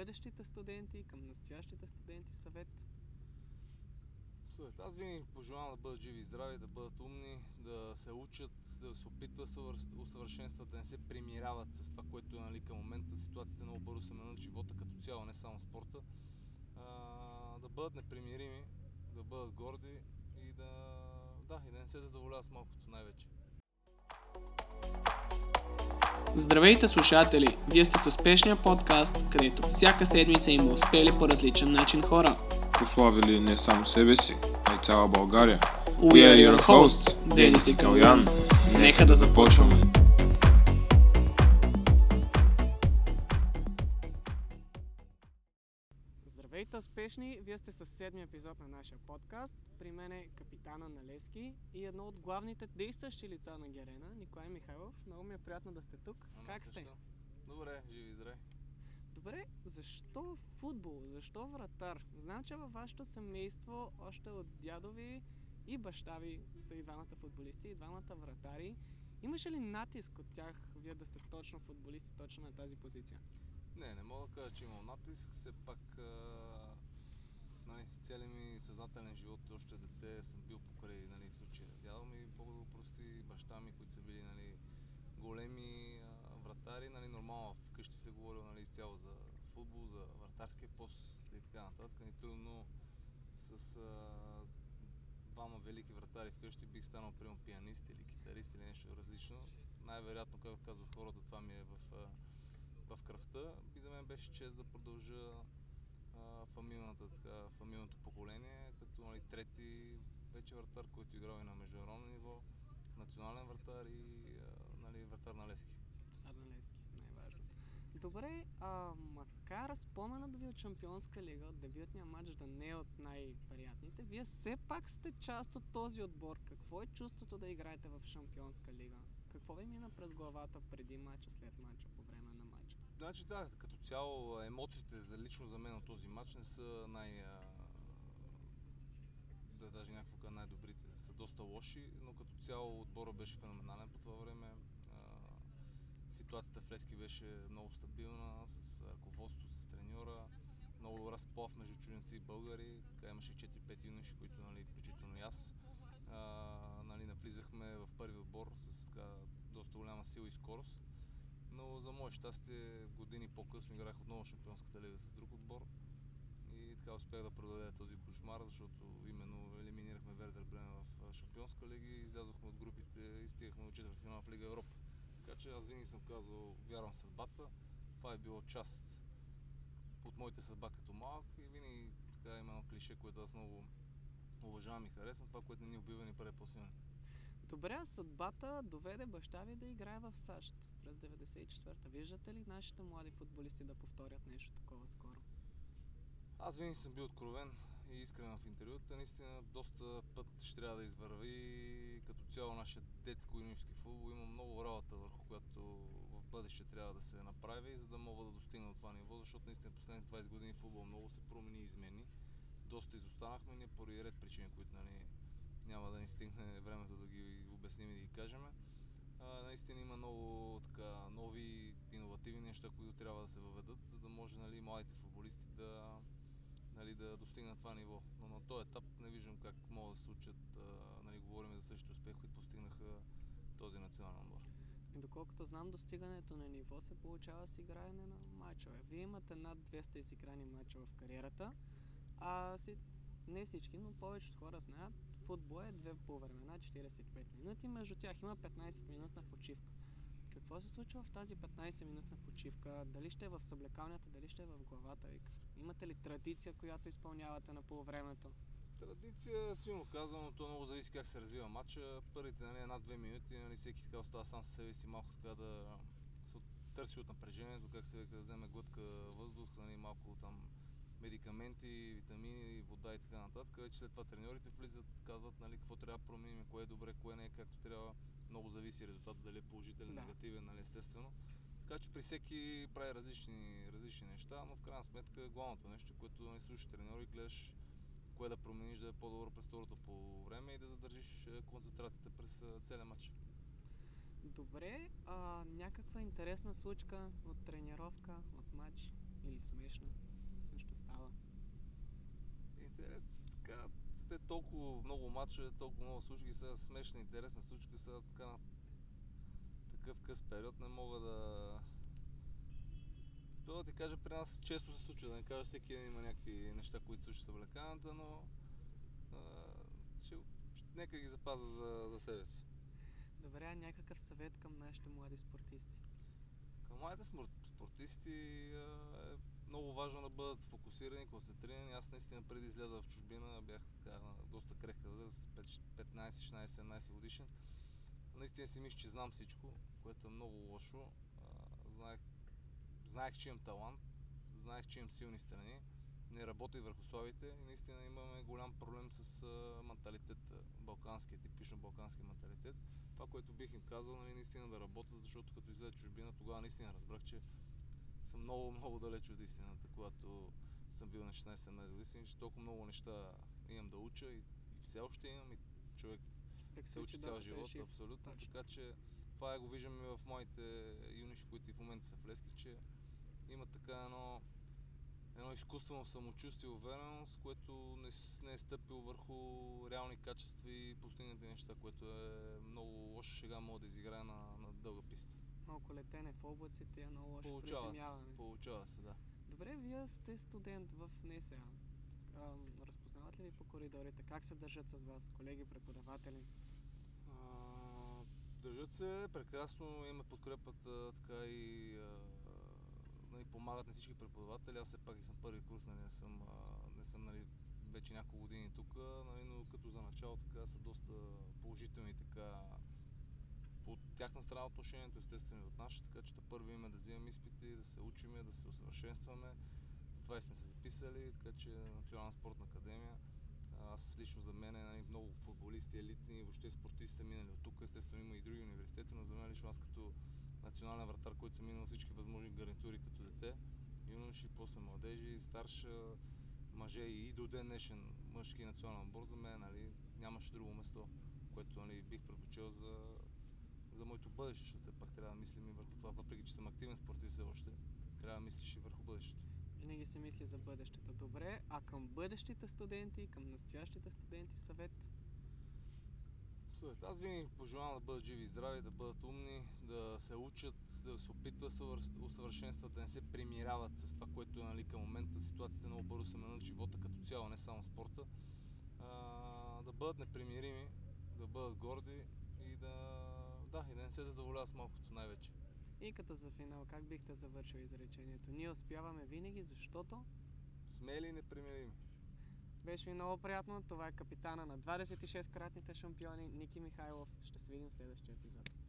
бъдещите студенти, към настоящите студенти съвет? Съвет. Аз винаги пожелавам да бъдат живи и здрави, да бъдат умни, да се учат, да се опитват да усъвършенстват, да не се примиряват с това, което е нали, към момента. Ситуацията много бързо се менят живота като цяло, не само спорта. А, да бъдат непримирими, да бъдат горди и да, да, и да не се задоволяват с малкото най-вече. Здравейте слушатели! Вие сте с успешния подкаст, където всяка седмица има успели по различен начин хора. прославили не само себе си, а и цяла България. We are your hosts, Денис и Калян. Нека да започваме! Здравейте успешни! Вие сте с седми епизод на нашия подкаст. При мен е капитана на Левски и едно от главните действащи лица на Герена, Николай Михайлов. Много ми е приятно да сте тук. Ама как сте? също. Добре, живи и здрави. Добре, защо футбол? Защо вратар? Знам, че във вашето семейство още от дядо ви и баща ви са и двамата футболисти, и двамата вратари. Имаше ли натиск от тях вие да сте точно футболисти, точно на тази позиция? Не, не мога да кажа, че имам натиск. Все пак а, нали, целият ми съзнателен живот, още дете, съм бил покрай нали, в случая дядо ми, Бог да прости, баща ми, които са били нали, големи а, вратари. Нали, нормално вкъщи се говорил нали, изцяло за футбол, за вратарския пост и така нататък. Ни трудно с а, двама велики вратари вкъщи бих станал примерно пианист или китарист или нещо различно. Най-вероятно, както казват хората, това ми е в, а, в кръвта. И за мен беше чест да продължа а, фамилната, така, фамилното поколение, като нали, трети вече вратар, който играл и на международно ниво, национален вратар и а, нали, вратар на Лески. Сад на Левски, най-важно. Добре, а, макар споменът ви от Шампионска лига, от дебютния матч да не е от най-приятните, вие все пак сте част от този отбор. Какво е чувството да играете в Шампионска лига? Какво ви мина през главата преди матча, след матча, по време на матча? Значи да, като цяло емоциите за лично за мен от този матч не са най... Да, даже някакво най-добрите. Са доста лоши, но като цяло отбора беше феноменален по това време. Ситуацията в Лески беше много стабилна, с ръководството, с треньора, много разплав между чужденци и българи. Така имаше 4-5 юноши, които, нали, включително и аз, а, нали, навлизахме в първи отбор с така, доста голяма сила и скорост. Но за мое щастие, години по-късно играх отново в Шампионската лига с друг отбор. И така успях да преодолея този кошмар, защото именно елиминирахме Вердер Бремен в Шампионска лига излязохме от групите и стигахме до четвъртфинал в Лига Европа. Така че аз винаги съм казвал, вярвам в съдбата. Това е било част от моите съдба като малък и винаги така има едно клише, което аз много уважавам и харесвам. Това, което не ни убива, ни прави по-силни. Добре, съдбата доведе баща ви да играе в САЩ през 94-та. Виждате ли нашите млади футболисти да повторят нещо такова скоро? Аз винаги съм бил откровен и искрен в интервюта. Наистина доста път ще трябва да извърви като цяло нашия детско и юношески футбол. Има много работа върху която в бъдеще трябва да се направи, за да мога да достигна до това ниво, защото наистина последните 20 години футбол много се промени и измени. Доста изостанахме ние поради ред причини, които нали, няма да ни стигне времето обясним и да ги кажем. А, наистина има много така, нови иновативни неща, които трябва да се въведат, за да може нали, младите футболисти да, нали, да достигнат това ниво. Но на този етап не виждам как могат да се случат, а, нали, говорим за същите успех, които постигнаха този национален отбор. И доколкото знам, достигането на ниво се получава с играене на матчове. Вие имате над 200 изиграни матча в кариерата, а си, не всички, но повечето хора знаят, футбол е две по времена, 45 минути, между тях има 15 минутна почивка. Какво се случва в тази 15 минутна почивка? Дали ще е в съблекалнята, дали ще е в главата ви? Имате ли традиция, която изпълнявате на полувремето? Традиция, силно казвам, но то много зависи как се развива матча. Първите нали, една-две минути, нали, всеки така остава сам със себе си малко така да се търси от напрежението, как се да вземе глътка въздух, нали, малко там медикаменти, витамини, вода и така нататък. Вече след това треньорите влизат, казват нали, какво трябва да променим, кое е добре, кое не е както трябва. Много зависи резултатът, дали е положителен, Да. негативен, нали, естествено. Така че при всеки прави различни, различни неща, но в крайна сметка главното нещо, което не слушаш треньори, гледаш кое да промениш да е по-добро през второто по време и да задържиш е, концентрацията през е, целия матч. Добре, а някаква интересна случка от тренировка, от матч или смешна? Интерес, така, те толкова много мачове, толкова много случки, сега смешна, интересна случка, сега така на такъв къс период не мога да... То да ти кажа, при нас често се случва, да не кажа всеки ден има някакви неща, които случват с съблеканата, но а, ще, нека ги запазя за, за себе си. Добре, а някакъв съвет към нашите млади спортисти? Към младите спор- спортисти а, е много важно да бъдат фокусирани, концентрирани. Аз наистина преди изляза в чужбина бях така доста крехка възраст, 15, 16, 17 годишен. Наистина си мисля, че знам всичко, което е много лошо. Знаех, знаех, че имам талант, знаех, че имам силни страни. Не работех върху слабите и наистина имаме голям проблем с менталитет, балканския, типично балкански менталитет. Това, което бих им казал, нали, наистина да работят, защото като излезе чужбина, тогава наистина разбрах, че съм много, много далеч от истината, когато съм бил на 16-17 години, че толкова много неща имам да уча и, и все още имам и човек се учи цял да, живот, тежи. абсолютно. Точно. Така че това е, го виждаме в моите юниши, които и в момента са в Лески, че има така едно, едно изкуствено самочувствие, увереност, което не, не е стъпило върху реални качества и постигнати неща, което е много лоша шега, може да изиграе на, на дълга писта. Малко летене в облаците е много лошо Получава се, приземяване. получава се, да. Добре, вие сте студент в НСА. Ам, разпознават ли ви по коридорите? Как се държат с вас колеги, преподаватели? А, държат се прекрасно, има подкрепата, така и а, нали, помагат на всички преподаватели. Аз все пак и съм първи курс, нали, не съм, а, не съм нали, вече няколко години тук, нали, но като за начало така са доста положителни така от тяхна страна отношението, естествено и от наша, така че първо има да вземем изпити, да се учиме, да се усъвършенстваме. Затова и сме се записали, така че Национална спортна академия аз лично за мен нали, много футболисти, елитни въобще спортисти са минали от тук. Естествено има и други университети, но за мен лично аз като национален вратар, който съм минал всички възможни гарнитури като дете, юноши, после младежи, старша, мъже и до ден днешен мъжки национален отбор, за мен нали, нямаше друго место, което нали, бих предпочел за, за моето бъдеще, защото все пак трябва да мислим и върху това, въпреки че съм активен спортист все още, трябва да мислиш и върху бъдещето. Винаги се мисли за бъдещето. Добре, а към бъдещите студенти, към настоящите студенти съвет? Съвет. Аз винаги пожелавам да бъдат живи и здрави, да бъдат умни, да се учат, да се опитват да усъвършенстват, да не се примиряват с това, което е нали, към момента. Ситуацията много бързо се менят живота като цяло, не само спорта. А, да бъдат непримирими, да бъдат горди и да, да, и да не се задоволяват с малкото най-вече. И като за финал, как бихте завършили изречението? Ние успяваме винаги, защото Смели и непримирими. беше ви много приятно. Това е капитана на 26-кратните шампиони Ники Михайлов. Ще се видим в следващия епизод.